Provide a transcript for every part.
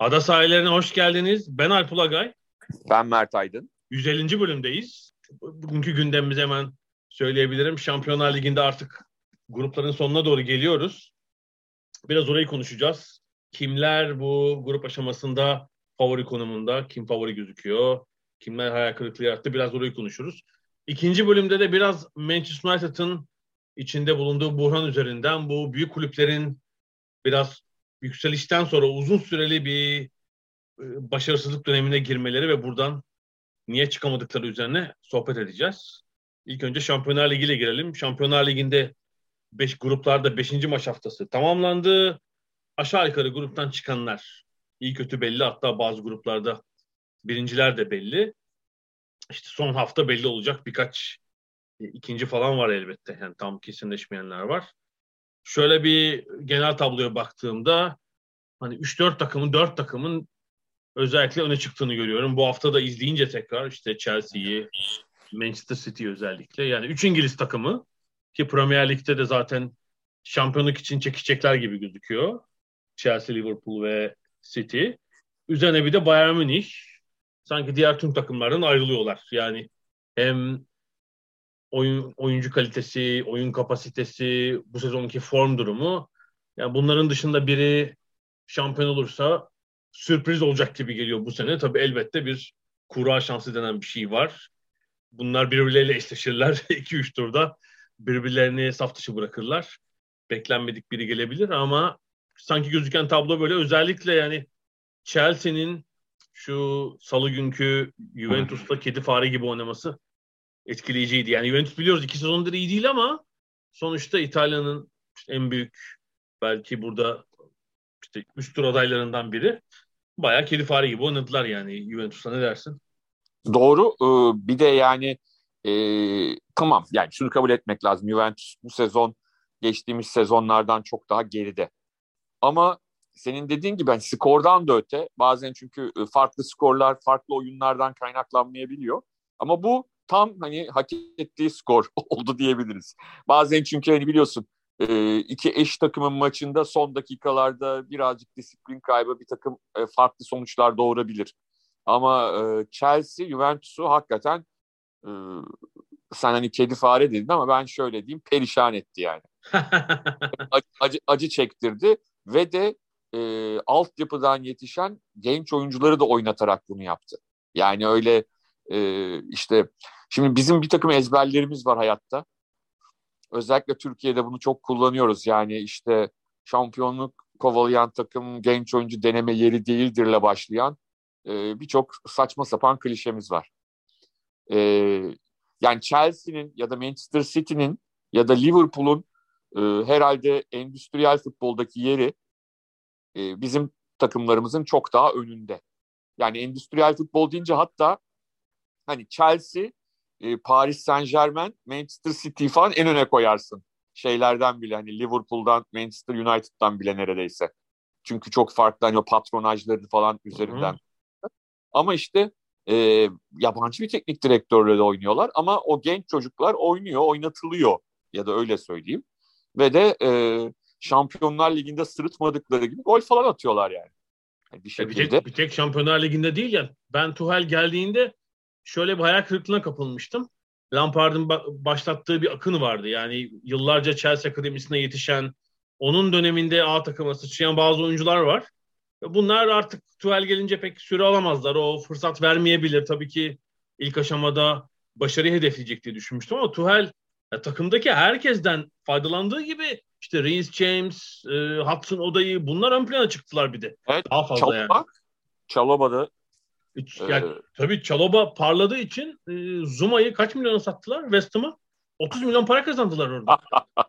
Ada sahillerine hoş geldiniz. Ben Alp Ulagay. Ben Mert Aydın. 150. bölümdeyiz. Bugünkü gündemimizi hemen söyleyebilirim. Şampiyonlar Ligi'nde artık grupların sonuna doğru geliyoruz. Biraz orayı konuşacağız. Kimler bu grup aşamasında favori konumunda, kim favori gözüküyor, kimler hayal kırıklığı yarattı biraz orayı konuşuruz. İkinci bölümde de biraz Manchester United'ın içinde bulunduğu buhran üzerinden bu büyük kulüplerin biraz yükselişten sonra uzun süreli bir e, başarısızlık dönemine girmeleri ve buradan niye çıkamadıkları üzerine sohbet edeceğiz. İlk önce Şampiyonlar Ligi ile girelim. Şampiyonlar Ligi'nde beş gruplarda 5. maç haftası tamamlandı. Aşağı yukarı gruptan çıkanlar iyi kötü belli. Hatta bazı gruplarda birinciler de belli. İşte son hafta belli olacak birkaç e, ikinci falan var elbette. Yani tam kesinleşmeyenler var. Şöyle bir genel tabloya baktığımda hani 3-4 takımın 4 takımın özellikle öne çıktığını görüyorum. Bu hafta da izleyince tekrar işte Chelsea'yi, Manchester City özellikle. Yani 3 İngiliz takımı ki Premier Lig'de de zaten şampiyonluk için çekecekler gibi gözüküyor. Chelsea, Liverpool ve City. Üzerine bir de Bayern Münih. Sanki diğer tüm takımlardan ayrılıyorlar. Yani hem oyun oyuncu kalitesi, oyun kapasitesi, bu sezonki form durumu. Yani bunların dışında biri şampiyon olursa sürpriz olacak gibi geliyor bu sene. Tabii elbette bir kura şansı denen bir şey var. Bunlar birbirleriyle eşleşirler 2-3 turda birbirlerini saf dışı bırakırlar. Beklenmedik biri gelebilir ama sanki gözüken tablo böyle özellikle yani Chelsea'nin şu salı günkü Juventus'ta kedi fare gibi oynaması etkileyiciydi. Yani Juventus biliyoruz iki sezondur iyi değil ama sonuçta İtalya'nın en büyük belki burada işte üst tur adaylarından biri. Bayağı kedi fare gibi oynadılar yani Juventus'a ne dersin? Doğru. Ee, bir de yani e, tamam yani şunu kabul etmek lazım. Juventus bu sezon geçtiğimiz sezonlardan çok daha geride. Ama senin dediğin gibi hani skordan da öte bazen çünkü e, farklı skorlar farklı oyunlardan kaynaklanmayabiliyor. Ama bu tam hani hak ettiği skor oldu diyebiliriz. Bazen çünkü hani biliyorsun e, iki eş takımın maçında son dakikalarda birazcık disiplin kaybı bir takım e, farklı sonuçlar doğurabilir. Ama Chelsea Juventus'u hakikaten sen hani kedi fare dedin ama ben şöyle diyeyim perişan etti yani. acı, acı, acı çektirdi ve de e, altyapıdan yetişen genç oyuncuları da oynatarak bunu yaptı. Yani öyle e, işte şimdi bizim bir takım ezberlerimiz var hayatta. Özellikle Türkiye'de bunu çok kullanıyoruz. Yani işte şampiyonluk kovalayan takım genç oyuncu deneme yeri değildirle başlayan e, birçok saçma sapan klişemiz var. E, yani Chelsea'nin ya da Manchester City'nin ya da Liverpool'un e, herhalde endüstriyel futboldaki yeri e, bizim takımlarımızın çok daha önünde. Yani endüstriyel futbol deyince hatta hani Chelsea, e, Paris Saint Germain, Manchester City falan en öne koyarsın. Şeylerden bile hani Liverpool'dan, Manchester United'dan bile neredeyse. Çünkü çok farklı hani o patronajları falan üzerinden. Hı-hı. Ama işte e, yabancı bir teknik direktörle de oynuyorlar ama o genç çocuklar oynuyor, oynatılıyor ya da öyle söyleyeyim. Ve de e, Şampiyonlar Ligi'nde sırıtmadıkları gibi gol falan atıyorlar yani. yani bir, şekilde. bir, tek, bir tek Şampiyonlar Ligi'nde değil ya. Ben Tuhel geldiğinde şöyle bir hayal kırıklığına kapılmıştım. Lampard'ın başlattığı bir akını vardı. Yani yıllarca Chelsea Akademisi'ne yetişen, onun döneminde A takıma sıçrayan bazı oyuncular var. Bunlar artık Tuhel gelince pek süre alamazlar. O fırsat vermeyebilir. Tabii ki ilk aşamada başarıyı hedefleyecek diye düşünmüştüm ama Tuhel ya, takımdaki herkesten faydalandığı gibi işte Reece James, e, Hudson Oda'yı bunlar ön plana çıktılar bir de. Evet, Daha fazla Çaloba, yani. Çaloba'da yani, ee, tabii Çaloba parladığı için e, Zuma'yı kaç milyona sattılar West Ham'a? 30 milyon para kazandılar orada.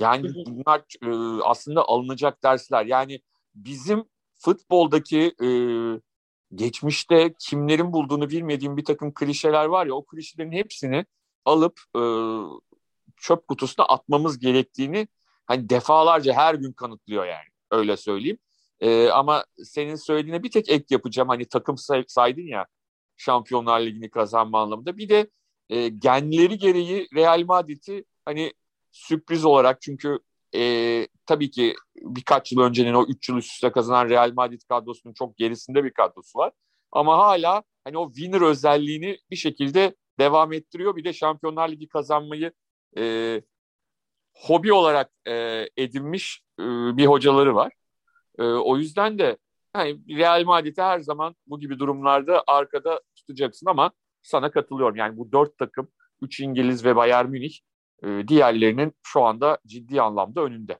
yani bunlar e, aslında alınacak dersler. Yani bizim futboldaki e, geçmişte kimlerin bulduğunu bilmediğim bir takım klişeler var ya o klişelerin hepsini alıp e, çöp kutusuna atmamız gerektiğini hani defalarca her gün kanıtlıyor yani öyle söyleyeyim. E, ama senin söylediğine bir tek ek yapacağım hani takım say saydın ya Şampiyonlar Ligi'ni kazanma anlamında. Bir de e, genleri gereği Real Madrid'i hani sürpriz olarak çünkü e, tabii ki birkaç yıl öncenin o 3 yıl üst üste kazanan Real Madrid kadrosunun çok gerisinde bir kadrosu var. Ama hala hani o winner özelliğini bir şekilde devam ettiriyor. Bir de Şampiyonlar Ligi kazanmayı e, hobi olarak e, edinmiş e, bir hocaları var. E, o yüzden de yani Real Madrid'i her zaman bu gibi durumlarda arkada tutacaksın ama sana katılıyorum. Yani bu dört takım, üç İngiliz ve Bayern Münih e, diğerlerinin şu anda ciddi anlamda önünde.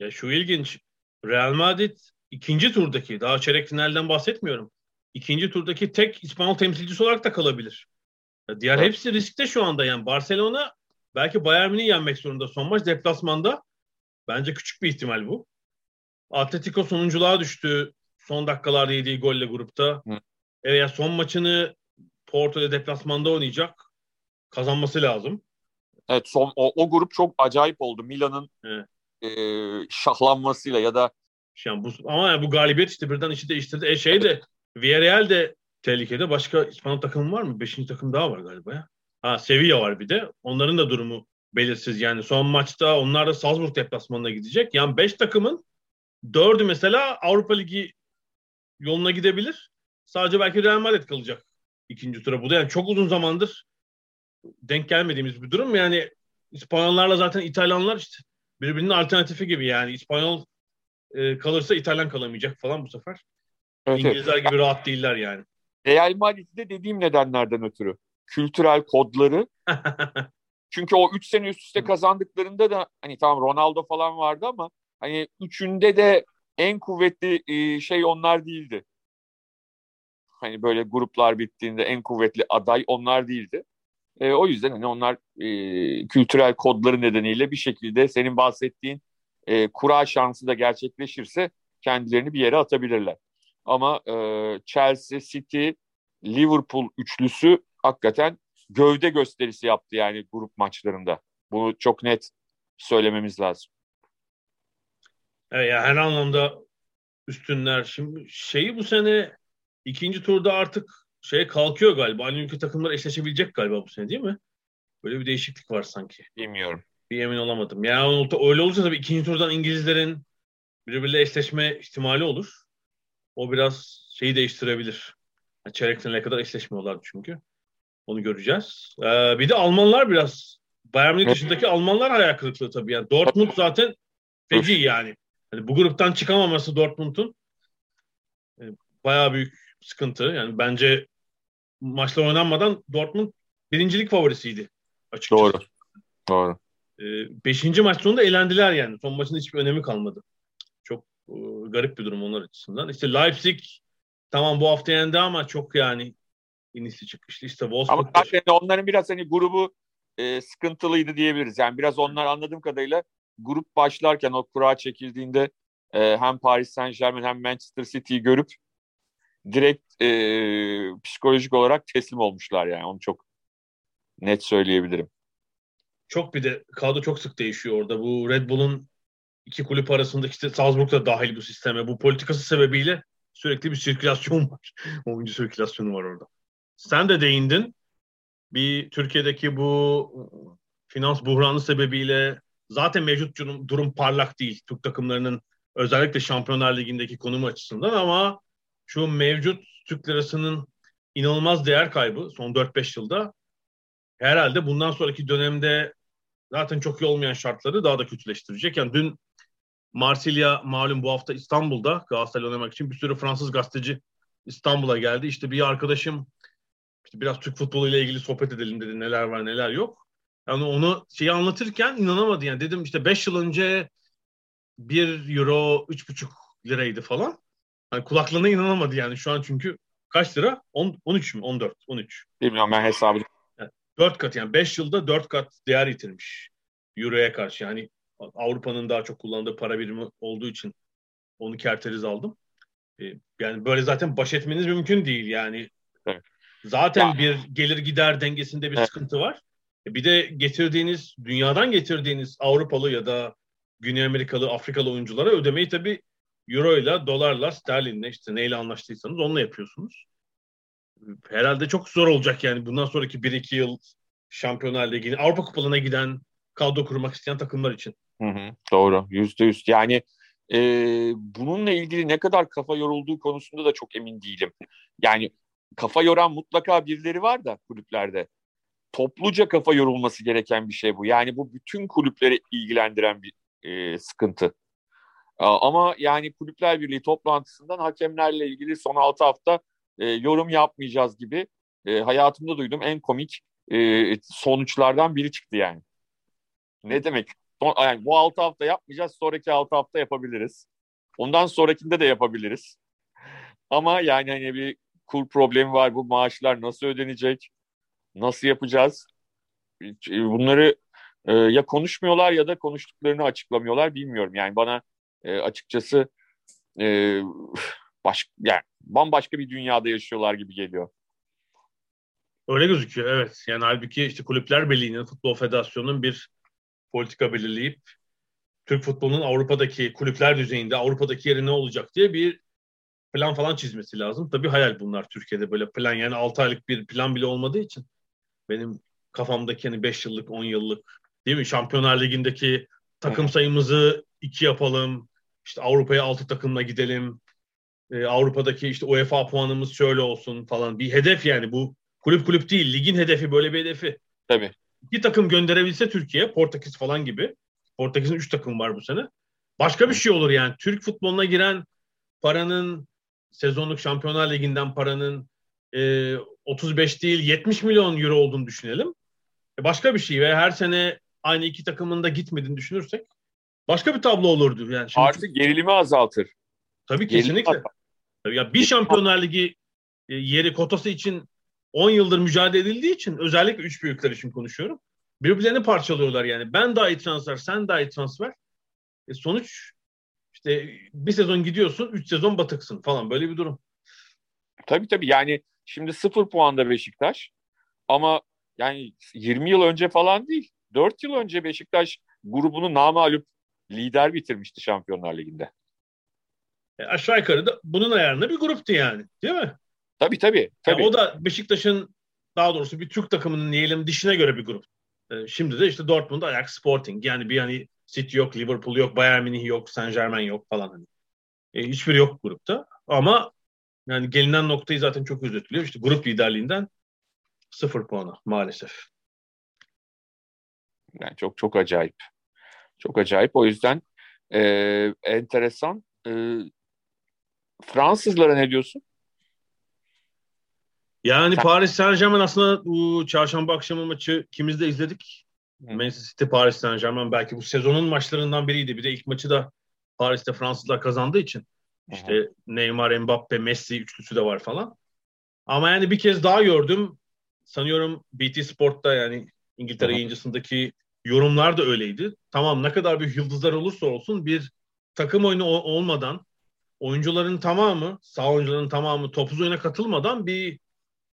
Ya şu ilginç. Real Madrid ikinci turdaki, daha çeyrek finalden bahsetmiyorum. İkinci turdaki tek İspanyol temsilcisi olarak da kalabilir. Ya diğer evet. hepsi riskte şu anda yani. Barcelona belki Bayern Münih'i yenmek zorunda son maç deplasmanda. Bence küçük bir ihtimal bu. Atletico sonunculuğa düştü son dakikalarda yediği golle grupta. Hı. Evet, son maçını Porto'da deplasmanda oynayacak. Kazanması lazım. Evet son o, o grup çok acayip oldu. Milan'ın evet. e, şahlanmasıyla ya da yani bu, ama yani bu galibiyet işte birden işi değiştirdi. E şey de Villarreal de tehlikede. Başka İspanyol takım var mı? Beşinci takım daha var galiba ya. Ha Sevilla var bir de. Onların da durumu belirsiz. Yani son maçta onlar da Salzburg deplasmanına gidecek. Yani beş takımın dördü mesela Avrupa Ligi yoluna gidebilir. Sadece belki Real Madrid kalacak ikinci tura. Bu da yani çok uzun zamandır denk gelmediğimiz bir durum. Yani İspanyollarla zaten İtalyanlar işte birbirinin alternatifi gibi yani. İspanyol e, kalırsa İtalyan kalamayacak falan bu sefer. Evet, İngilizler evet. gibi rahat değiller yani. Real Madrid'de dediğim nedenlerden ötürü. Kültürel kodları. Çünkü o 3 sene üst üste kazandıklarında da hani tamam Ronaldo falan vardı ama hani üçünde de en kuvvetli e, şey onlar değildi. Hani böyle gruplar bittiğinde en kuvvetli aday onlar değildi. E, o yüzden hani onlar e, kültürel kodları nedeniyle bir şekilde senin bahsettiğin e, kura şansı da gerçekleşirse kendilerini bir yere atabilirler. Ama e, Chelsea, City, Liverpool üçlüsü hakikaten gövde gösterisi yaptı yani grup maçlarında. Bunu çok net söylememiz lazım. Evet, yani her anlamda üstünler. Şimdi şeyi bu sene ikinci turda artık şey kalkıyor galiba. Aynı ülke takımlar eşleşebilecek galiba bu sene değil mi? Böyle bir değişiklik var sanki. Bilmiyorum. Bir emin olamadım. Yani öyle olursa tabii ikinci turdan İngilizlerin birbiriyle eşleşme ihtimali olur. O biraz şeyi değiştirebilir. Çeyrek finale kadar eşleşmiyorlar çünkü. Onu göreceğiz. Ee, bir de Almanlar biraz Bayern Münih dışındaki Almanlar hayal kırıklığı tabii. Yani Dortmund zaten feci yani. Yani bu gruptan çıkamaması Dortmund'un e, bayağı büyük sıkıntı. Yani bence maçlar oynanmadan Dortmund birincilik favorisiydi açıkçası. Doğru. Doğru. Ee, beşinci maç sonunda eğlendiler yani. Son maçın hiçbir önemi kalmadı. Çok e, garip bir durum onlar açısından. İşte Leipzig tamam bu hafta yendi ama çok yani inişli çıkışlı. İşte Wolfsburg. Ama zaten onların biraz hani grubu e, sıkıntılıydı diyebiliriz. Yani biraz onlar anladığım kadarıyla grup başlarken o kura çekildiğinde e, hem Paris Saint Germain hem Manchester City'yi görüp direkt e, psikolojik olarak teslim olmuşlar yani. Onu çok net söyleyebilirim. Çok bir de kadro çok sık değişiyor orada. Bu Red Bull'un iki kulüp arasında işte Salzburg da dahil bu sisteme. Bu politikası sebebiyle sürekli bir sirkülasyon var. Oyuncu sirkülasyonu var orada. Sen de değindin. Bir Türkiye'deki bu finans buhranı sebebiyle zaten mevcut durum, parlak değil. Türk takımlarının özellikle Şampiyonlar Ligi'ndeki konumu açısından ama şu mevcut Türk lirasının inanılmaz değer kaybı son 4-5 yılda herhalde bundan sonraki dönemde zaten çok iyi olmayan şartları daha da kötüleştirecek. Yani dün Marsilya malum bu hafta İstanbul'da Galatasaray oynamak için bir sürü Fransız gazeteci İstanbul'a geldi. İşte bir arkadaşım işte biraz Türk futbolu ile ilgili sohbet edelim dedi. Neler var neler yok. Yani onu şeyi anlatırken inanamadı yani. Dedim işte 5 yıl önce 1 euro 3,5 liraydı falan. Hani kulaklarına inanamadı yani şu an çünkü kaç lira? 10, 13 mü? 14, 13. Bilmiyorum ben hesabı. Dört kat yani beş yılda dört kat değer yitirmiş. Euro'ya karşı yani Avrupa'nın daha çok kullandığı para birimi olduğu için onu kerteriz aldım. E, yani böyle zaten baş etmeniz mümkün değil yani. Evet. Zaten ya. bir gelir gider dengesinde bir evet. sıkıntı var. E, bir de getirdiğiniz, dünyadan getirdiğiniz Avrupalı ya da Güney Amerikalı, Afrikalı oyunculara ödemeyi tabii euro ile, dolarla, sterlinle işte neyle anlaştıysanız onunla yapıyorsunuz. Herhalde çok zor olacak yani bundan sonraki 1-2 yıl Şampiyonlar Ligi'ne, Avrupa Kupalarına giden kadro kurmak isteyen takımlar için. Hı hı, doğru. Yüzde yüz. Yani e, bununla ilgili ne kadar kafa yorulduğu konusunda da çok emin değilim. Yani kafa yoran mutlaka birileri var da kulüplerde. Topluca kafa yorulması gereken bir şey bu. Yani bu bütün kulüpleri ilgilendiren bir e, sıkıntı. Ama yani Kulüpler Birliği toplantısından hakemlerle ilgili son 6 hafta e, yorum yapmayacağız gibi e, hayatımda duydum en komik e, sonuçlardan biri çıktı yani. Ne demek? Son, yani bu 6 hafta yapmayacağız, sonraki 6 hafta yapabiliriz. Ondan sonrakinde de yapabiliriz. Ama yani hani bir kur problemi var. Bu maaşlar nasıl ödenecek? Nasıl yapacağız? Bunları e, ya konuşmuyorlar ya da konuştuklarını açıklamıyorlar bilmiyorum. Yani bana e, açıkçası e, baş, yani bambaşka bir dünyada yaşıyorlar gibi geliyor. Öyle gözüküyor evet. Yani halbuki işte Kulüpler Birliği'nin, Futbol Federasyonu'nun bir politika belirleyip Türk futbolunun Avrupa'daki kulüpler düzeyinde Avrupa'daki yeri ne olacak diye bir plan falan çizmesi lazım. Tabii hayal bunlar Türkiye'de böyle plan yani 6 aylık bir plan bile olmadığı için benim kafamdaki hani 5 yıllık 10 yıllık değil mi Şampiyonlar Ligi'ndeki takım sayımızı iki yapalım. İşte Avrupa'ya altı takımla gidelim. Ee, Avrupa'daki işte UEFA puanımız şöyle olsun falan. Bir hedef yani bu kulüp kulüp değil. Ligin hedefi böyle bir hedefi. Tabii. İki takım gönderebilse Türkiye, Portekiz falan gibi. Portekiz'in üç takım var bu sene. Başka bir şey olur yani. Türk futboluna giren paranın sezonluk Şampiyonlar Ligi'nden paranın e, 35 değil 70 milyon euro olduğunu düşünelim. E başka bir şey ve her sene aynı iki takımın da gitmediğini düşünürsek başka bir tablo olurdu. Yani şimdi Artık çok... gerilimi azaltır. Tabii kesinlikle. Tabii ya bir Şampiyonlar Ligi e, yeri kotası için 10 yıldır mücadele edildiği için özellikle üç büyükler için konuşuyorum. Birbirlerini parçalıyorlar yani. Ben daha iyi transfer, sen daha iyi transfer. E sonuç işte bir sezon gidiyorsun, üç sezon batıksın falan böyle bir durum. Tabii tabii yani şimdi sıfır puanda Beşiktaş ama yani 20 yıl önce falan değil. 4 yıl önce Beşiktaş grubunu namalup lider bitirmişti Şampiyonlar Ligi'nde. E aşağı yukarı da bunun ayarında bir gruptu yani. Değil mi? Tabii tabii. tabii. Yani o da Beşiktaş'ın daha doğrusu bir Türk takımının diyelim dişine göre bir grup. E, şimdi de işte Dortmund, Ajax, Sporting. Yani bir hani City yok, Liverpool yok, Bayern Münih yok, Saint Germain yok falan. Hani. E, hiçbiri yok grupta. Ama yani gelinen noktayı zaten çok özetliyor. İşte grup liderliğinden sıfır puana maalesef. Yani çok çok acayip. Çok acayip. O yüzden e, enteresan. E, Fransızlara ne diyorsun? Yani Sen... Paris Saint Germain aslında bu çarşamba akşamı maçı ikimiz de izledik. Hı. Manchester City Paris Saint Germain belki bu sezonun maçlarından biriydi. Bir de ilk maçı da Paris'te Fransızlar kazandığı için. İşte Hı. Neymar, Mbappe, Messi üçlüsü de var falan. Ama yani bir kez daha gördüm. Sanıyorum BT Sport'ta yani İngiltere yayıncısındaki yorumlar da öyleydi. Tamam ne kadar bir yıldızlar olursa olsun bir takım oyunu olmadan oyuncuların tamamı, sağ oyuncuların tamamı topuz oyuna katılmadan bir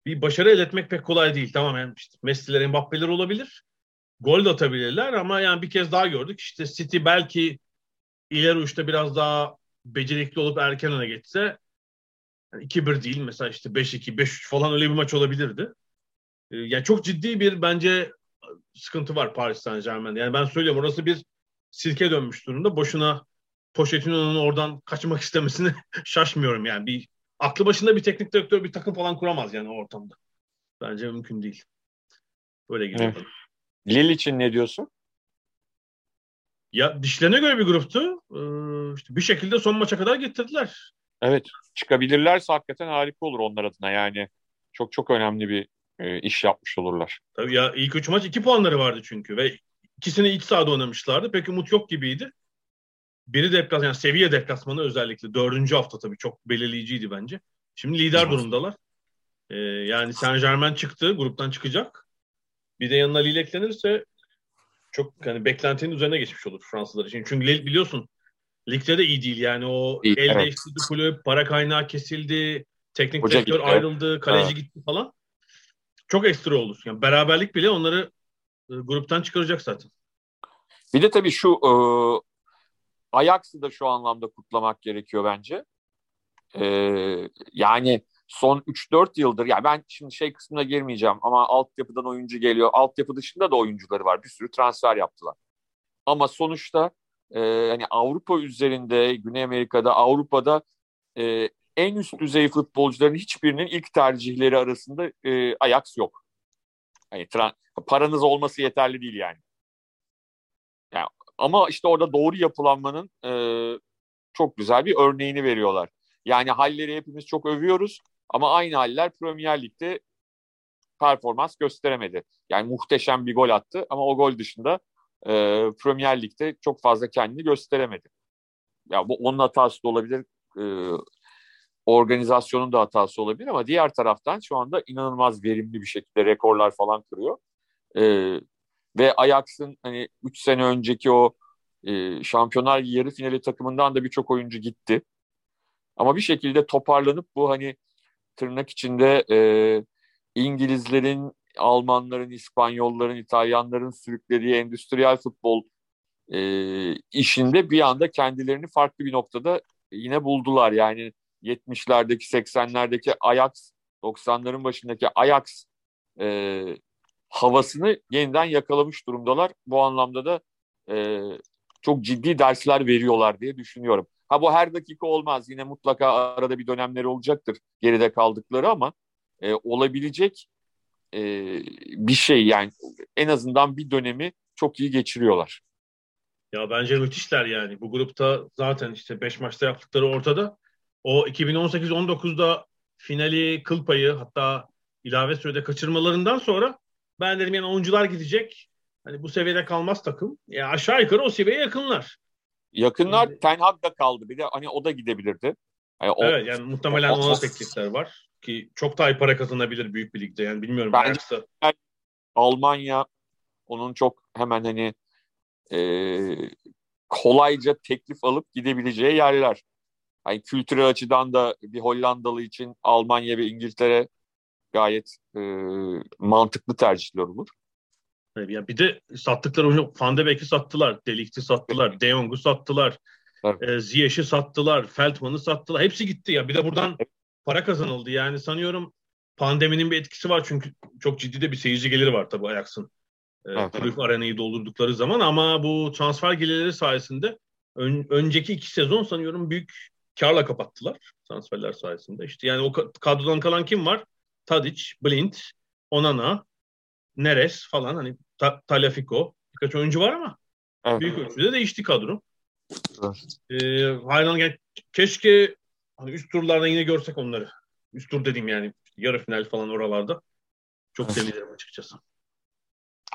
bir başarı elde etmek pek kolay değil. Tamam yani işte Messi'ler, Mbappe'ler olabilir. Gol de atabilirler ama yani bir kez daha gördük. İşte City belki ileri uçta biraz daha becerikli olup erken öne geçse yani 2-1 değil mesela işte 5-2, 5-3 falan öyle bir maç olabilirdi. Ee, yani çok ciddi bir bence sıkıntı var Paris Saint Germain'de. Yani ben söylüyorum orası bir sirke dönmüş durumda. Boşuna Pochettino'nun oradan kaçmak istemesini şaşmıyorum yani. Bir aklı başında bir teknik direktör bir takım falan kuramaz yani o ortamda. Bence mümkün değil. Böyle geliyor. Evet. Lille için ne diyorsun? Ya dişlerine göre bir gruptu. Ee, işte bir şekilde son maça kadar getirdiler. Evet. Çıkabilirlerse hakikaten harika olur onlar adına yani. Çok çok önemli bir e, iş yapmış olurlar. Tabii ya ilk üç maç iki puanları vardı çünkü ve ikisini iç sahada oynamışlardı. Pek umut yok gibiydi. Biri deplas yani seviye deplasmanı özellikle dördüncü hafta tabii çok belirleyiciydi bence. Şimdi lider durumdalar. Ee, yani Saint Germain çıktı, gruptan çıkacak. Bir de yanına Lille eklenirse çok hani beklentinin üzerine geçmiş olur Fransızlar için. Çünkü biliyorsun ligde de iyi değil yani o İyi, el evet. değiştirdi kulüp, para kaynağı kesildi, teknik Hoca direktör gitti. ayrıldı, kaleci Evet. gitti falan. Çok ekstra olur. Yani beraberlik bile onları e, gruptan çıkaracak zaten. Bir de tabii şu e, Ajax'ı da şu anlamda kutlamak gerekiyor bence. E, yani son 3-4 yıldır ya ben şimdi şey kısmına girmeyeceğim ama altyapıdan oyuncu geliyor. Altyapı dışında da oyuncuları var. Bir sürü transfer yaptılar. Ama sonuçta e, hani Avrupa üzerinde, Güney Amerika'da, Avrupa'da e, en üst düzey futbolcuların hiçbirinin ilk tercihleri arasında e, Ajax yok. Tra- paranız olması yeterli değil yani. yani. Ama işte orada doğru yapılanmanın e, çok güzel bir örneğini veriyorlar. Yani halleri hepimiz çok övüyoruz ama aynı haller Premier Lig'de performans gösteremedi. Yani muhteşem bir gol attı ama o gol dışında e, Premier Lig'de çok fazla kendini gösteremedi. Ya bu onun hatası da olabilir. E, organizasyonun da hatası olabilir ama diğer taraftan şu anda inanılmaz verimli bir şekilde rekorlar falan kırıyor. E, ve Ajax'ın hani 3 sene önceki o e, Şampiyonlar yarı finali takımından da birçok oyuncu gitti. Ama bir şekilde toparlanıp bu hani tırnak içinde e, İngilizlerin, Almanların, İspanyolların, İtalyanların sürüklediği endüstriyel futbol e, işinde bir anda kendilerini farklı bir noktada yine buldular. Yani 70'lerdeki, 80'lerdeki Ajax, 90'ların başındaki Ajax e, havasını yeniden yakalamış durumdalar. Bu anlamda da e, çok ciddi dersler veriyorlar diye düşünüyorum. Ha bu her dakika olmaz. Yine mutlaka arada bir dönemleri olacaktır geride kaldıkları ama e, olabilecek e, bir şey yani en azından bir dönemi çok iyi geçiriyorlar. Ya bence müthişler yani. Bu grupta zaten işte 5 maçta yaptıkları ortada. O 2018-19'da finali kıl payı hatta ilave sürede kaçırmalarından sonra ben dedim yani oyuncular gidecek. Hani bu seviyede kalmaz takım. Ya aşağı yukarı o seviyeye yakınlar. Yakınlar Evet. Ten Hag da kaldı. Bir de hani o da gidebilirdi. Yani o, evet yani muhtemelen o- ona teklifler var. Ki çok daha iyi para kazanabilir büyük bir ligde. Yani bilmiyorum. Bence- Almanya onun çok hemen hani e, kolayca teklif alıp gidebileceği yerler. Yani kültürel açıdan da bir Hollandalı için Almanya ve İngiltere gayet e, mantıklı tercihler olur. Ya bir de sattıkları oyuncu Van de Beek'i sattılar, Delikti sattılar, De Jong'u sattılar, e, Ziyech'i sattılar, Feldman'ı sattılar. Hepsi gitti ya. Bir de buradan para kazanıldı. Yani sanıyorum pandeminin bir etkisi var çünkü çok ciddi de bir seyirci geliri var tabii Ajax'ın. E. Cruyff Arena'yı doldurdukları zaman ama bu transfer gelirleri sayesinde ön- önceki iki sezon sanıyorum büyük karla kapattılar transferler sayesinde. İşte yani o ka- kadrodan kalan kim var? Tadic, Blind, Onana, Neres falan hani Ta- Tagliafico birkaç oyuncu var ama Evet. büyük ölçüde değişti kadro. Evet. Ee, hayran keşke hani üst turlarda yine görsek onları. Üst tur dediğim yani yarı final falan oralarda. Çok sevinirim açıkçası.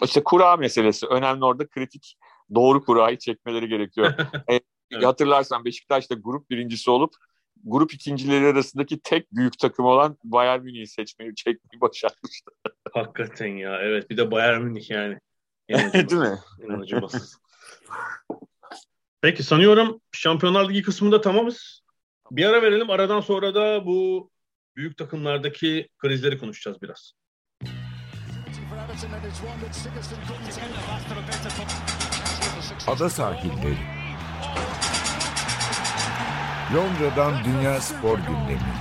İşte kura meselesi. Önemli orada kritik doğru kurayı çekmeleri gerekiyor. E, Evet. Hatırlarsan Beşiktaş da grup birincisi olup grup ikincileri arasındaki tek büyük takım olan Bayern Münih'i seçmeyi, çekmeyi başarmıştı. Hakikaten ya. Evet bir de Bayern Münih yani. Değil mi? İnanılmaz. Peki sanıyorum Şampiyonlar Ligi kısmında tamamız. Bir ara verelim. Aradan sonra da bu büyük takımlardaki krizleri konuşacağız biraz. Ada sahilleri. Londra'dan Dünya Spor Gündemi.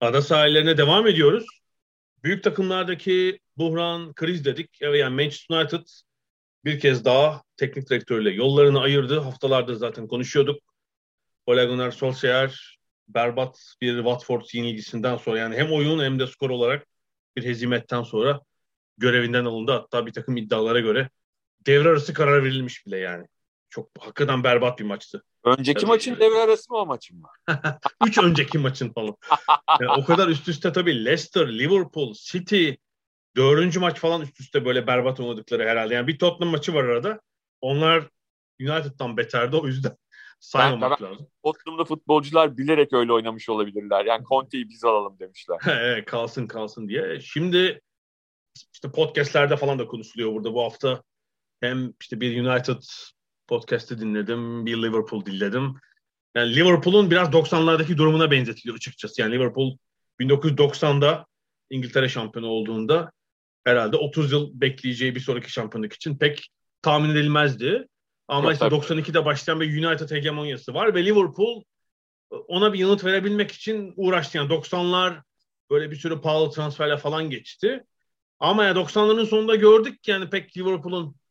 Ada sahillerine devam ediyoruz. Büyük takımlardaki buhran, kriz dedik. Evet yani Manchester United bir kez daha teknik direktörle yollarını ayırdı. Haftalarda zaten konuşuyorduk. Ole Gunnar Solskjaer berbat bir Watford yenilgisinden sonra yani hem oyun hem de skor olarak bir hezimetten sonra görevinden alındı. Hatta bir takım iddialara göre devre arası karar verilmiş bile yani. Çok hakikaten berbat bir maçtı. Önceki Tabii. maçın devre arası mı o maçın mı? Üç önceki maçın falan. Yani o kadar üst üste tabii Leicester, Liverpool, City dördüncü maç falan üst üste böyle berbat oynadıkları herhalde. Yani bir Tottenham maçı var arada. Onlar United'dan beterdi o yüzden saymamak Ben- lazım. Tottenham'da futbolcular bilerek öyle oynamış olabilirler. Yani Conte'yi biz alalım demişler. Evet, kalsın kalsın diye. Şimdi işte podcastlerde falan da konuşuluyor burada bu hafta. Hem işte bir United podcast'ı dinledim, bir Liverpool dinledim. Yani Liverpool'un biraz 90'lardaki durumuna benzetiliyor açıkçası. Yani Liverpool 1990'da İngiltere şampiyonu olduğunda herhalde 30 yıl bekleyeceği bir sonraki şampiyonluk için pek tahmin edilmezdi. Ama Yok, işte tabii. 92'de başlayan bir United hegemonyası var ve Liverpool ona bir yanıt verebilmek için uğraştı. Yani 90'lar böyle bir sürü pahalı transferle falan geçti. Ama ya 90'ların sonunda gördük ki yani pek Liverpool'un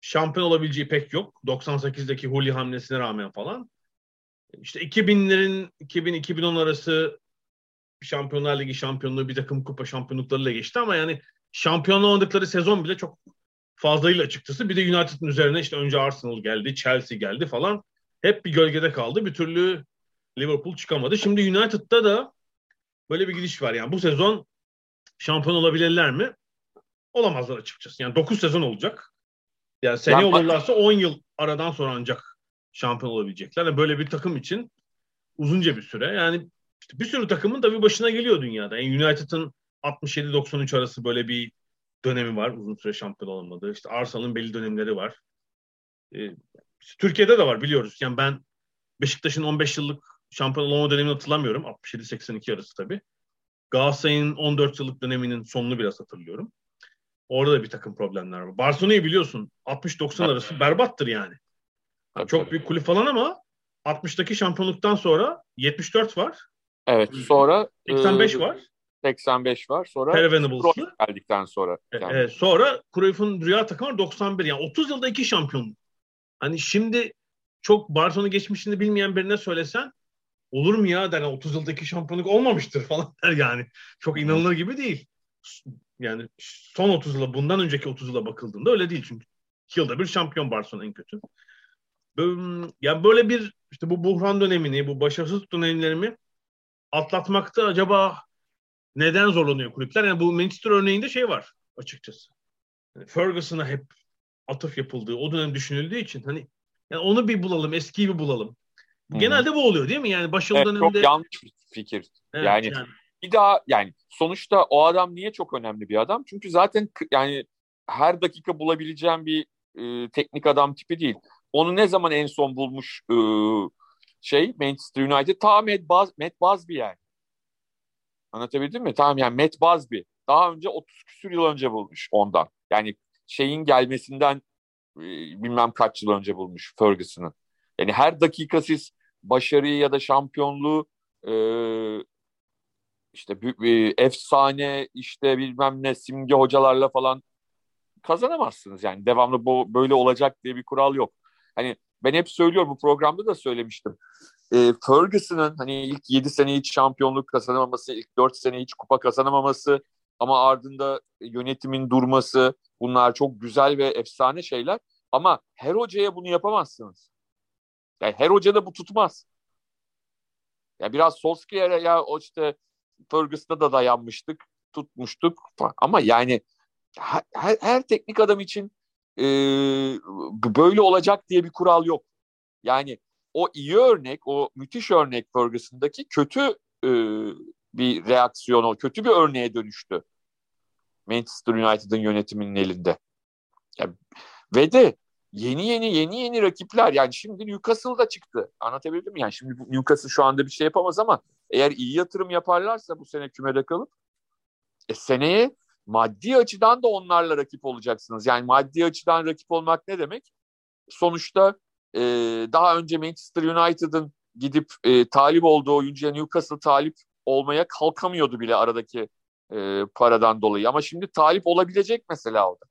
şampiyon olabileceği pek yok. 98'deki Hulli hamlesine rağmen falan. İşte 2000'lerin 2000-2010 arası Şampiyonlar Ligi şampiyonluğu bir takım kupa şampiyonluklarıyla geçti ama yani şampiyon olmadıkları sezon bile çok fazlayla açıkçası. Bir de United'ın üzerine işte önce Arsenal geldi, Chelsea geldi falan. Hep bir gölgede kaldı. Bir türlü Liverpool çıkamadı. Şimdi United'da da böyle bir gidiş var. Yani bu sezon şampiyon olabilirler mi? Olamazlar açıkçası. Yani 9 sezon olacak. Yani seneye Yani- olurlarsa 10 yıl aradan sonra ancak şampiyon olabilecekler. Yani böyle bir takım için uzunca bir süre. Yani işte bir sürü takımın da bir başına geliyor dünyada. Yani United'ın 67-93 arası böyle bir dönemi var. Uzun süre şampiyon olamadı. İşte Arsenal'ın belli dönemleri var. Ee, Türkiye'de de var biliyoruz. Yani ben Beşiktaş'ın 15 yıllık şampiyon olma dönemini hatırlamıyorum. 67-82 arası tabii. Galatasaray'ın 14 yıllık döneminin sonunu biraz hatırlıyorum. Orada da bir takım problemler var. Barcelona'yı biliyorsun 60-90 Evet. arası berbattır yani. Tabii, Çok büyük kulüp falan ama 60'taki şampiyonluktan sonra 74 var. Evet sonra 85 e, var. 85 var. Sonra Perevenable'sı. Geldikten sonra. Yani. E, sonra Cruyff'un rüya takımı var 91. Yani 30 yılda iki şampiyonluk. Hani şimdi çok Barcelona geçmişini bilmeyen birine söylesen olur mu ya der. Yani 30 yılda iki şampiyonluk olmamıştır falan der yani. Çok inanılır gibi değil. Yani son 30 yıla bundan önceki 30 yıla bakıldığında öyle değil çünkü. yılda bir şampiyon Barcelona en kötü. Böyle, yani böyle bir işte bu buhran dönemini, bu başarısız dönemlerimi atlatmakta acaba neden zorlanıyor kulüpler? Yani bu Manchester örneğinde şey var açıkçası. Yani Ferguson'a hep atıf yapıldığı, o dönem düşünüldüğü için hani yani onu bir bulalım, eskiyi bir bulalım. Genelde bu oluyor değil mi? Yani başarılı Evet, döneminde çok yanlış bir fikir. Evet, yani- Bir daha yani sonuçta o adam niye çok önemli bir adam? Çünkü zaten yani her dakika bulabileceğim bir e, teknik adam tipi değil. Onu ne zaman en son bulmuş e, şey Manchester United? Ta Matt, Bus Matt Busby yani. Anlatabildim mi? Tamam yani Matt Busby. Daha önce 30 küsür yıl önce bulmuş ondan. Yani şeyin gelmesinden e, bilmem kaç yıl önce bulmuş Ferguson'ın. Yani her dakika siz başarıyı ya da şampiyonluğu e, işte bü- e, efsane işte bilmem ne simge hocalarla falan kazanamazsınız. Yani devamlı bu böyle olacak diye bir kural yok. Hani ben hep söylüyorum bu programda da söylemiştim. E, Ferguson'ın hani ilk 7 sene hiç şampiyonluk kazanamaması, ilk 4 sene hiç kupa kazanamaması ama ardında yönetimin durması bunlar çok güzel ve efsane şeyler. Ama her hocaya bunu yapamazsınız. Yani her hoca da bu tutmaz. Ya biraz Solskjaer'e ya o işte Ferguson'a da dayanmıştık, tutmuştuk. Ama yani her, her, teknik adam için e, böyle olacak diye bir kural yok. Yani o iyi örnek, o müthiş örnek Ferguson'daki kötü e, bir reaksiyon, o kötü bir örneğe dönüştü. Manchester United'ın yönetiminin elinde. Ya, ve de yeni yeni yeni yeni rakipler yani şimdi Newcastle da çıktı. Anlatabildim mi? Yani şimdi Newcastle şu anda bir şey yapamaz ama eğer iyi yatırım yaparlarsa bu sene kümede kalıp e, seneye maddi açıdan da onlarla rakip olacaksınız. Yani maddi açıdan rakip olmak ne demek? Sonuçta e, daha önce Manchester United'ın gidip e, talip olduğu oyuncuya Newcastle talip olmaya kalkamıyordu bile aradaki e, paradan dolayı. Ama şimdi talip olabilecek mesela o da.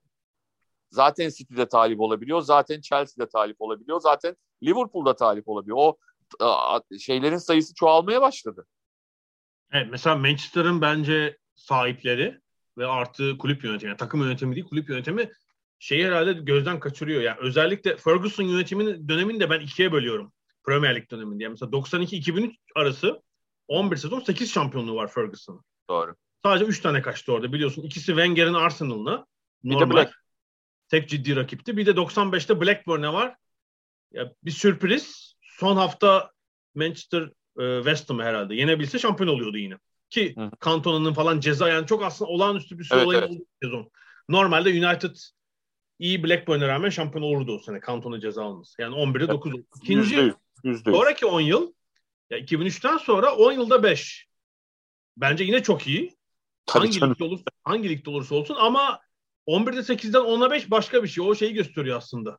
Zaten City'de talip olabiliyor. Zaten Chelsea'de talip olabiliyor. Zaten Liverpool'da talip olabiliyor. O şeylerin sayısı çoğalmaya başladı. Evet mesela Manchester'ın bence sahipleri ve artı kulüp yönetimi, yani takım yönetimi değil kulüp yönetimi şeyi herhalde gözden kaçırıyor. Yani özellikle Ferguson yönetiminin dönemini de ben ikiye bölüyorum. Premier Lig döneminde. Yani mesela 92-2003 arası 11 sezon 8 şampiyonluğu var Ferguson'ın. Doğru. Sadece 3 tane kaçtı orada biliyorsun. İkisi Wenger'in Arsenal'ına. Bir de Normal. Black. Tek ciddi rakipti. Bir de 95'te Blackburn'e var. Ya bir sürpriz. Son hafta Manchester e, West Ham'ı herhalde yenebilse şampiyon oluyordu yine. Ki Hı. Cantona'nın falan ceza yani çok aslında olağanüstü bir sürü Evet, olayın evet. bir sezon. Normalde United iyi Blackburn'a rağmen şampiyon olurdu o sene Cantona ceza alması. Yani 11'de 9 oldu. İkinci Yüzde yüz. Yüzde yüz. sonraki 10 yıl ya 2003'ten sonra 10 yılda 5. Bence yine çok iyi. Tabii hangi canım. ligde olursa, hangi ligde olursa olsun ama 11'de 8'den 10'a 5 başka bir şey. O şeyi gösteriyor aslında.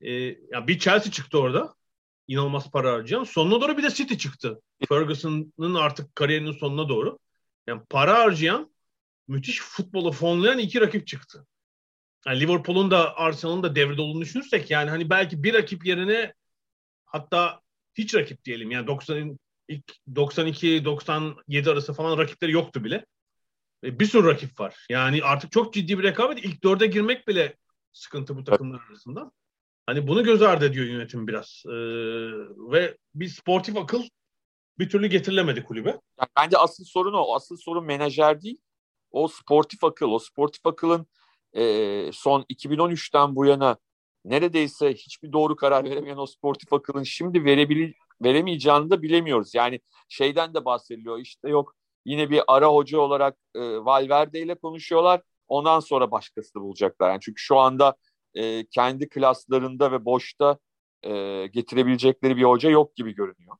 Ee, ya bir Chelsea çıktı orada. İnanılmaz para harcayan. Sonuna doğru bir de City çıktı. Ferguson'ın artık kariyerinin sonuna doğru. Yani para harcayan, müthiş futbolu fonlayan iki rakip çıktı. Yani Liverpool'un da Arsenal'ın da devrede olduğunu düşünürsek yani hani belki bir rakip yerine hatta hiç rakip diyelim. Yani 90'ın ilk 92-97 arası falan rakipleri yoktu bile. E, Bir sürü rakip var. Yani artık çok ciddi bir rekabet. İlk dörde girmek bile sıkıntı bu takımlar arasında. Hani bunu göz ardı ediyor yönetim biraz. Ee, ve bir sportif akıl bir türlü getirilemedi kulübe. Yani bence asıl sorun o. Asıl sorun menajer değil. O sportif akıl. O sportif akılın e, son 2013'ten bu yana neredeyse hiçbir doğru karar veremeyen o sportif akılın şimdi verebilir, veremeyeceğini de bilemiyoruz. Yani şeyden de bahsediliyor. İşte yok yine bir ara hoca olarak e, Valverde ile konuşuyorlar. Ondan sonra başkasını bulacaklar. Yani çünkü şu anda e, kendi klaslarında ve boşta e, getirebilecekleri bir hoca yok gibi görünüyor.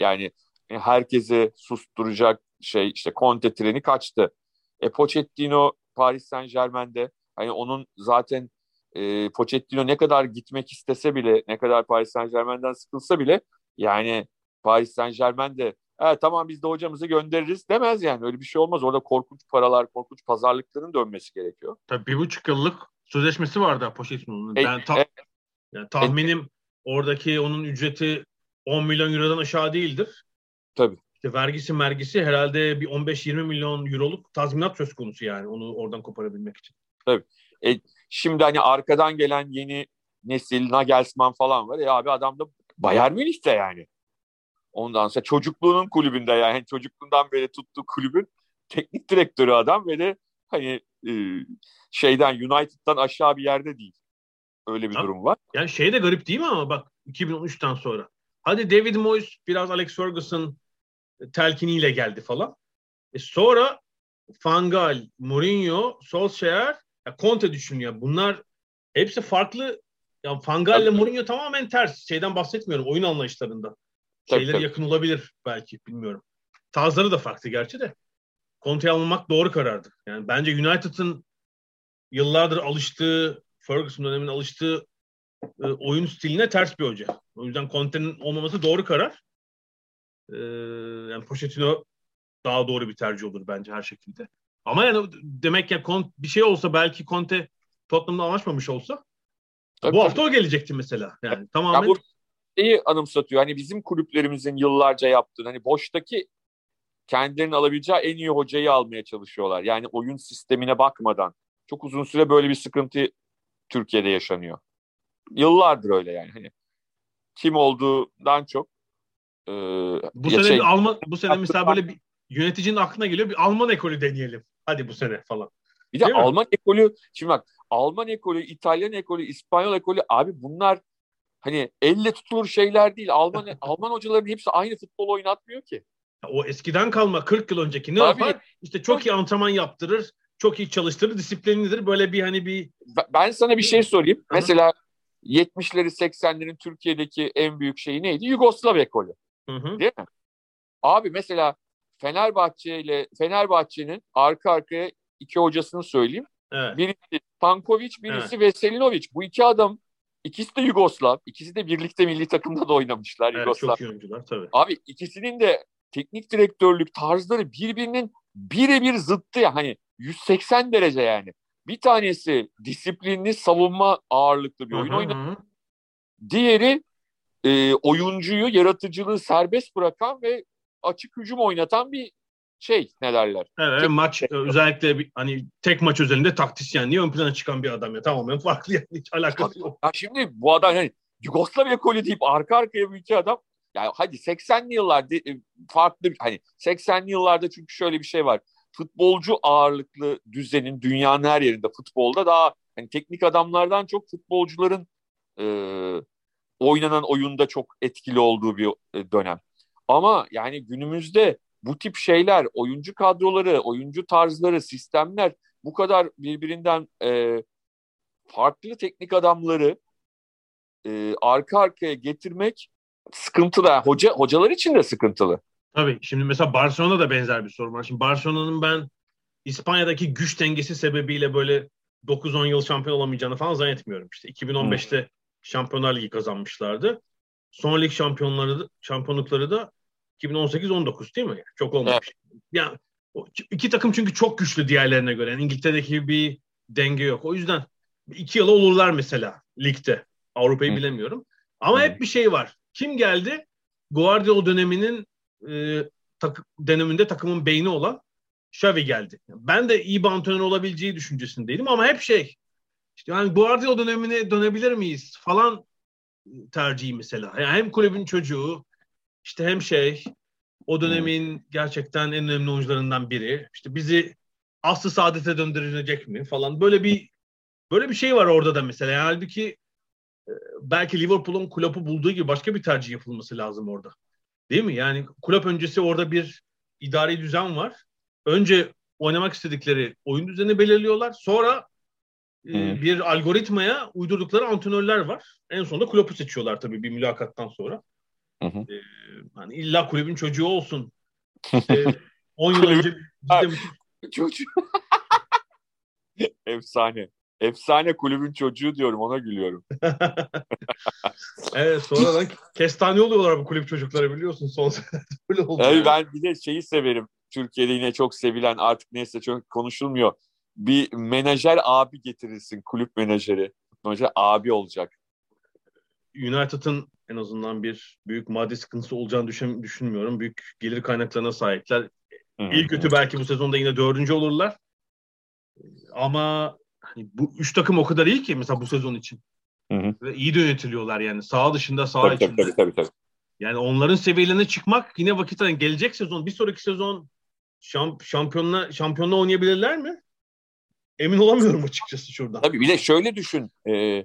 Yani e, herkesi susturacak şey işte Conte treni kaçtı. E Pochettino Paris Saint Germain'de hani onun zaten e, Pochettino ne kadar gitmek istese bile ne kadar Paris Saint Germain'den sıkılsa bile yani Paris Saint Germain de "E, tamam biz de hocamızı göndeririz demez yani öyle bir şey olmaz. Orada korkunç paralar, korkunç pazarlıkların dönmesi gerekiyor. Tabii bir buçuk yıllık sözleşmesi vardı Pochettino'nun. E, Ben ta- e- yani tahminim oradaki onun ücreti 10 milyon eurodan aşağı değildir. Tabii. İşte vergisi mergisi herhalde bir 15-20 milyon euroluk tazminat söz konusu yani onu oradan koparabilmek için. Şimdi hani arkadan gelen yeni nesil Nagelsmann falan var. E abi adam da Bayern Münih'te yani. Ondan sonra çocukluğunun kulübünde yani çocukluğundan beri tuttuğu kulübün teknik direktörü adam ve de hani e, şeyden United'dan aşağı bir yerde değil. Öyle bir Ha. durum var. Yani şey de garip değil mi ama bak 2013'ten sonra. Hadi David Moyes biraz Alex Ferguson telkiniyle geldi falan. E sonra Van Gaal, Mourinho, Solskjaer, ya Conte düşünüyor. Bunlar hepsi farklı. Ya Van Gaal ile Tabii. Mourinho tamamen ters. Şeyden bahsetmiyorum oyun anlayışlarında. Tabii, Şeyleri tabii. yakın olabilir belki bilmiyorum. Tarzları da farklı gerçi de. Conte'yi almamak doğru karardı. Yani bence United'ın yıllardır alıştığı, Ferguson döneminde alıştığı e, oyun stiline ters bir hoca. O yüzden Conte'nin olmaması doğru karar. E, yani Pochettino daha doğru bir tercih olur bence her şekilde. Ama yani demek ya Conte, bir şey olsa belki Conte Tottenham'la anlaşmamış olsa Tabii, bu tabii. hafta o gelecekti mesela. Yani Ya tamamen bu şeyi anımsatıyor. Hani bizim kulüplerimizin yıllarca yaptığı hani boştaki kendilerinin alabileceği en iyi hocayı almaya çalışıyorlar. Yani oyun sistemine bakmadan. Çok uzun süre böyle bir sıkıntı Türkiye'de yaşanıyor. Yıllardır öyle yani. Hani kim olduğundan çok e, bu sene şey, Alman bu sene mesela böyle bir yöneticinin aklına geliyor bir Alman ekolü deneyelim. Hadi bu sene falan. bir de değil mi? Alman ekolü şimdi bak Alman ekolü, İtalyan ekolü, İspanyol ekolü abi bunlar hani elle tutulur şeyler değil. Alman Alman hocaların hepsi aynı futbol oynatmıyor ki. O eskiden kalma 40 yıl önceki ne Tabii. yapar? İşte çok iyi antrenman yaptırır, çok iyi çalıştırır, disiplinlidir. Böyle bir hani bir Ben- sana bir şey sorayım. Hı hı. Mesela 70'leri 80'lerin Türkiye'deki en büyük şeyi neydi? Yugoslav ekolü. hı hı. Değil mi? Abi mesela Fenerbahçe ile Fenerbahçe'nin arka arkaya iki hocasını söyleyeyim. Evet. Birisi Tankovic, birisi Veselinovic. Bu iki adam ikisi de Yugoslav. İkisi de birlikte milli takımda da oynamışlar evet Yugoslav. çok iyi oyuncular tabii. Abi ikisinin de teknik direktörlük tarzları birbirinin birebir zıttı ya. Hani 180 derece yani. Bir tanesi disiplinli, savunma ağırlıklı bir oyun oynadı. Diğeri e, oyuncuyu, yaratıcılığı serbest bırakan ve açık hücum oynatan bir şey ne derler. Evet Tek- maç özellikle bir, hani tek maç özelinde taktisyenliği ön plana çıkan bir adam ya tamamen farklı yani hiç alakası yok. Ya şimdi bu adam hani Yugoslav ekolü deyip arka arkaya bir iki adam yani hadi 80'li yıllarda e, farklı hani 80'li yıllarda çünkü şöyle bir şey var. Futbolcu ağırlıklı düzenin dünyanın her yerinde futbolda daha hani teknik adamlardan çok futbolcuların e, oynanan oyunda çok etkili olduğu bir e, dönem. Ama yani günümüzde bu tip şeyler, oyuncu kadroları, oyuncu tarzları, sistemler bu kadar birbirinden e, farklı teknik adamları e, arka arkaya getirmek sıkıntılı. Hoca hocalar için de sıkıntılı. Tabii. Şimdi mesela Barcelona'da da benzer bir sorun var. Şimdi Barcelona'nın ben İspanya'daki güç dengesi sebebiyle böyle 9-10 yıl şampiyon olamayacağını falan zannetmiyorum. İşte 2015'te hmm. Şampiyonlar Ligi kazanmışlardı. Son lig şampiyonları şampiyonlukları da 2018-19 değil mi? Yani çok olmamış. Evet. Yani iki takım çünkü çok güçlü diğerlerine göre. Yani İngiltere'deki bir denge yok. O yüzden iki yıl olurlar mesela ligde. Avrupa'yı bilemiyorum. Ama Hı. hep bir şey var. Kim geldi? Guardiola döneminin e, tak, döneminde takımın beyni olan Xavi geldi. Ben de iyi bir antrenör olabileceği düşüncesindeydim ama hep şey işte yani Guardiola dönemine dönebilir miyiz falan tercihi mesela. Yani hem kulübün çocuğu işte hem şey o dönemin gerçekten en önemli oyuncularından biri. İşte bizi aslı saadete döndürecek mi falan. Böyle bir böyle bir şey var orada da mesela. Yani halbuki belki Liverpool'un Klopp'u bulduğu gibi başka bir tercih yapılması lazım orada. Değil mi? Yani Klopp öncesi orada bir idari düzen var. Önce oynamak istedikleri oyun düzeni belirliyorlar. Sonra e, bir algoritmaya uydurdukları antrenörler var. En sonunda Klopp'u seçiyorlar tabii bir mülakattan sonra. Hı hı. Ee, hani illa kulübün çocuğu olsun. İşte 10 yıl önce çocuğu. Efsane. Efsane kulübün çocuğu diyorum ona gülüyorum. evet sonradan kestane oluyorlar bu kulüp çocukları biliyorsun son böyle oldu. Evet, ben bir de şeyi severim. Türkiye'de yine çok sevilen artık neyse çok konuşulmuyor. Bir menajer abi getirirsin kulüp menajeri. Menajer abi olacak. United'ın en azından bir büyük maddi sıkıntısı olacağını düşün, düşünmüyorum. Büyük gelir kaynaklarına sahipler. Hı-hı. İyi kötü belki bu sezonda yine dördüncü olurlar. Ama hani bu üç takım o kadar iyi ki mesela bu sezon için. Hı-hı. Ve iyi de yönetiliyorlar yani. Sağ dışında sağ tabii, içinde. Tabii, tabii, tabii. Yani onların seviyelerine çıkmak yine vakit alın. Gelecek sezon, bir sonraki sezon şamp şampiyonla şampiyonla oynayabilirler mi? Emin olamıyorum açıkçası şuradan. Tabii bir de şöyle düşün. E,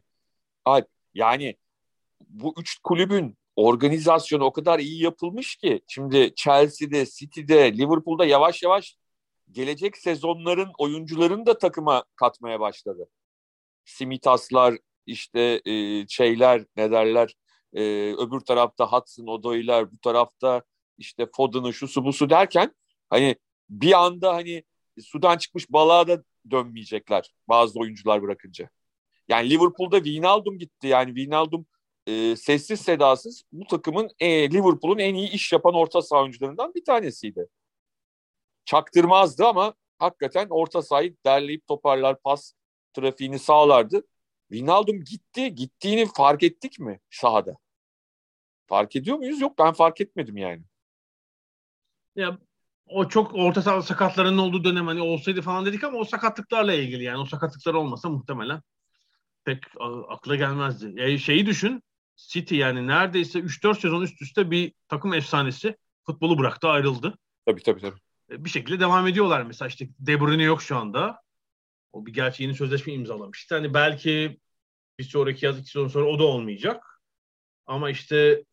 Alp yani bu üç kulübün organizasyonu o kadar iyi yapılmış ki şimdi Chelsea'de, City'de, Liverpool'da yavaş yavaş gelecek sezonların oyuncularını da takıma katmaya başladı. Simitaslar, işte e, şeyler ne derler, e, öbür tarafta Hudson Odoi'ler, bu tarafta işte Foden'ı şu su bu su derken hani bir anda hani sudan çıkmış balığa da dönmeyecekler bazı oyuncular bırakınca. Yani Liverpool'da Wijnaldum gitti. Yani Wijnaldum e, sessiz sedasız bu takımın e, Liverpool'un en iyi iş yapan orta saha oyuncularından bir tanesiydi. Çaktırmazdı ama hakikaten orta sahayı derleyip toparlar, pas trafiğini sağlardı. Wijnaldum gitti. Gittiğini fark ettik mi sahada? Fark ediyor muyuz? Yok ben fark etmedim yani. Ya o çok orta saha sakatlarının olduğu dönem hani olsaydı falan dedik ama o sakatlıklarla ilgili yani o sakatlıklar olmasa muhtemelen pek akla gelmezdi. Yani şeyi düşün City yani neredeyse 3-4 sezon üst üste bir takım efsanesi futbolu bıraktı ayrıldı. Tabii tabii tabii. Bir şekilde devam ediyorlar mesela işte De Bruyne yok şu anda. O bir gerçi yeni sözleşme imzalamıştı. Hani belki bir sonraki yaz iki sezon sonra o da olmayacak. Ama işte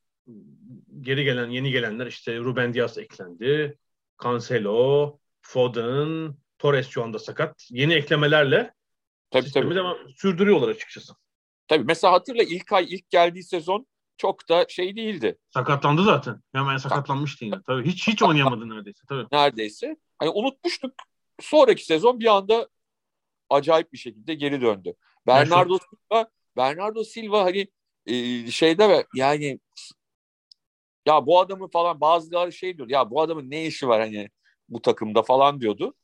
geri gelen yeni gelenler işte Ruben Dias eklendi. Cancelo, Foden, Torres şu anda sakat. Yeni eklemelerle tabii, sistemi tabii. devam sürdürüyorlar açıkçası. Tabii mesela hatırla ilk ay ilk geldiği sezon çok da şey değildi. Sakatlandı zaten. Hemen sakatlanmıştı yine. Tabii hiç hiç oynayamadı neredeyse. Tabii. Neredeyse. Hani unutmuştuk. Sonraki sezon bir anda acayip bir şekilde geri döndü. Bernardo Silva Bernardo Silva hani e, şeyde ve yani ya bu adamı falan bazıları şey diyor ya bu adamın ne işi var hani bu takımda falan diyordu.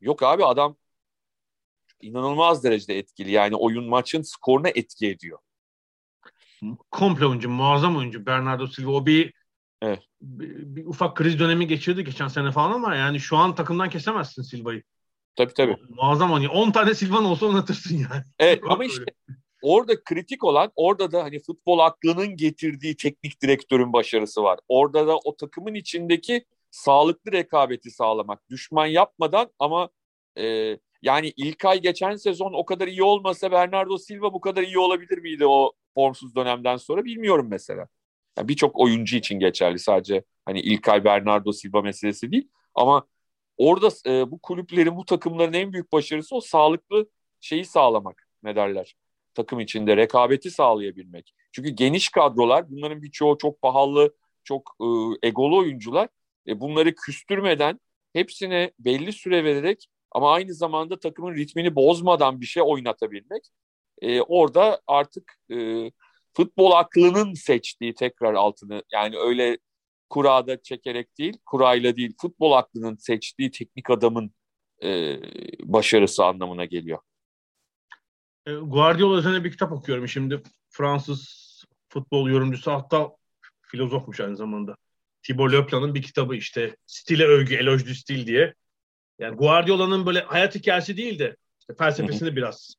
Yok abi adam inanılmaz derecede etkili. Yani oyun maçın skoruna etki ediyor. Komple oyuncu, muazzam oyuncu Bernardo Silva. O bir, evet. bir, bir ufak kriz dönemi geçirdi geçen sene falan ama yani şu an takımdan kesemezsin Silva'yı. Tabii tabii. Muazzam oynuyor. 10 tane Silvan olsa oynatırsın yani. Evet ama işte orada kritik olan orada da hani futbol aklının getirdiği teknik direktörün başarısı var. Orada da o takımın içindeki sağlıklı rekabeti sağlamak. Düşman yapmadan ama e, yani İlkay geçen sezon o kadar iyi olmasa Bernardo Silva bu kadar iyi olabilir miydi o formsuz dönemden sonra bilmiyorum mesela. Yani Birçok oyuncu için geçerli sadece hani İlkay Bernardo Silva meselesi değil. Ama orada e, bu kulüplerin, bu takımların en büyük başarısı o sağlıklı şeyi sağlamak ne derler. Takım içinde rekabeti sağlayabilmek. Çünkü geniş kadrolar bunların birçoğu çok pahalı, çok e, egolu oyuncular. E, bunları küstürmeden hepsine belli süre vererek ama aynı zamanda takımın ritmini bozmadan bir şey oynatabilmek. E, orada artık e, futbol aklının seçtiği tekrar altını yani öyle kurada çekerek değil, kurayla değil, futbol aklının seçtiği teknik adamın e, başarısı anlamına geliyor. E, Guardiola üzerine bir kitap okuyorum şimdi. Fransız futbol yorumcusu hatta filozofmuş aynı zamanda. Thibaut Leplan'ın bir kitabı işte stile övgü, eloj du stil diye. Yani Guardiola'nın böyle hayat hikayesi değil de işte felsefesini biraz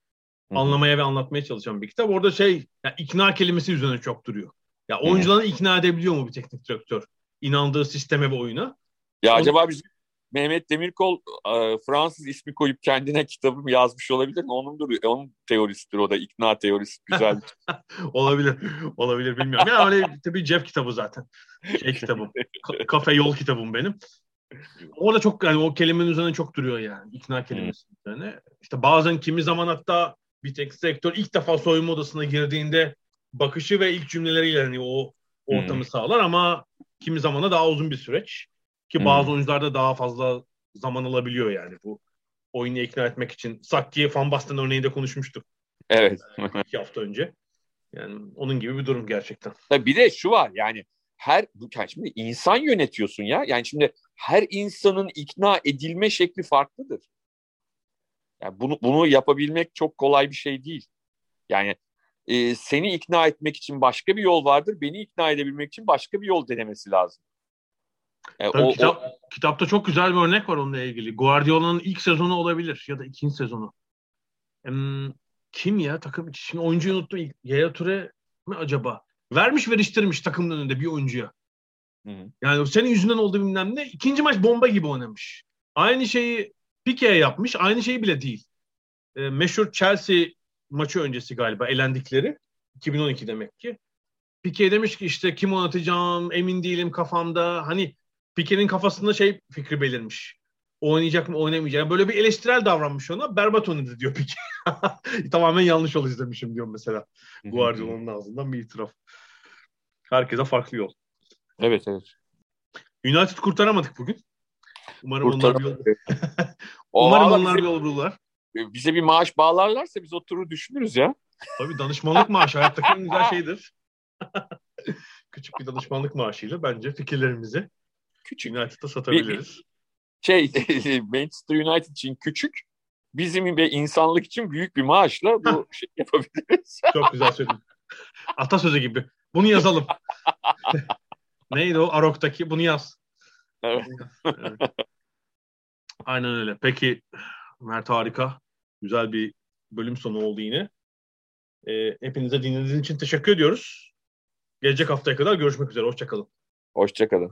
anlamaya ve anlatmaya çalışan bir kitap. Orada şey yani ikna kelimesi üzerine çok duruyor. Ya oyuncuları ikna edebiliyor mu bir teknik direktör? İnandığı sisteme ve oyuna. Ya Onu... acaba bizim Mehmet Demirkol e, Fransız ismi koyup kendine kitabı yazmış olabilir mi? Onun duruyor. Onun teorisidir o da ikna teorisi güzel. olabilir. Olabilir bilmiyorum. Ya öyle tabii Jeff kitabı zaten. Şey kitabım. kafe yol kitabım benim. Orada çok yani o kelimenin üzerine çok duruyor yani. ikna kelimesi hmm. üzerine. İşte bazen kimi zaman hatta bir tek sektör ilk defa soyunma odasına girdiğinde bakışı ve ilk cümleleriyle hani o ortamı hmm. sağlar ama kimi zaman da daha uzun bir süreç. Ki hmm. bazı oyuncularda daha fazla zaman alabiliyor yani bu oyunu ikna etmek için. Sakki Van Basten örneğinde konuşmuştuk. Evet. iki hafta önce. Yani onun gibi bir durum gerçekten. Tabii bir de şu var yani her yani şimdi insan yönetiyorsun ya. Yani şimdi her insanın ikna edilme şekli farklıdır. Yani bunu bunu yapabilmek çok kolay bir şey değil. Yani e, seni ikna etmek için başka bir yol vardır. Beni ikna edebilmek için başka bir yol denemesi lazım. Yani Tabii o, kitap, o... Kitapta çok güzel bir örnek var onunla ilgili. Guardiola'nın ilk sezonu olabilir ya da ikinci sezonu. Hmm, kim ya takım için oyuncuyu unuttum. Yaya Ture mi acaba? Vermiş veriştirmiş takımın önünde bir oyuncuya. Hı hı. Yani senin yüzünden oldu bilmem ne. İkinci maç bomba gibi oynamış. Aynı şeyi Pique'ye yapmış. Aynı şey bile değil. E, meşhur Chelsea maçı öncesi galiba elendikleri. 2012 demek ki. Pique demiş ki işte kim oynatacağım emin değilim kafamda. Hani Pique'nin kafasında şey fikri belirmiş. Oynayacak mı oynamayacak. Böyle bir eleştirel davranmış ona. Berbat oynadı diyor Pique. Tamamen yanlış yol izlemişim diyor mesela. Guardiola'nın ağzından bir itiraf. Herkese farklı yol. Evet evet. United kurtaramadık bugün. Umarım onlar bir yol... Umarım onlar bir yol bulurlar. Bize bir maaş bağlarlarsa biz oturur düşünürüz ya. Tabii danışmanlık maaşı hayattaki en güzel şeydir. Küçük bir danışmanlık maaşıyla bence fikirlerimizi Küçük United'a satabiliriz. Şey Manchester United için küçük, bizim ve insanlık için büyük bir maaşla bu şey yapabiliriz. Çok güzel söyledin. Atasözü gibi. Bunu yazalım. Neydi o Arok'taki? Bunu yaz. Evet. evet. Aynen öyle. Peki Mert harika. Güzel bir bölüm sonu oldu yine. E, hepinize dinlediğiniz için teşekkür ediyoruz. Gelecek haftaya kadar görüşmek üzere. Hoşçakalın. Hoşçakalın.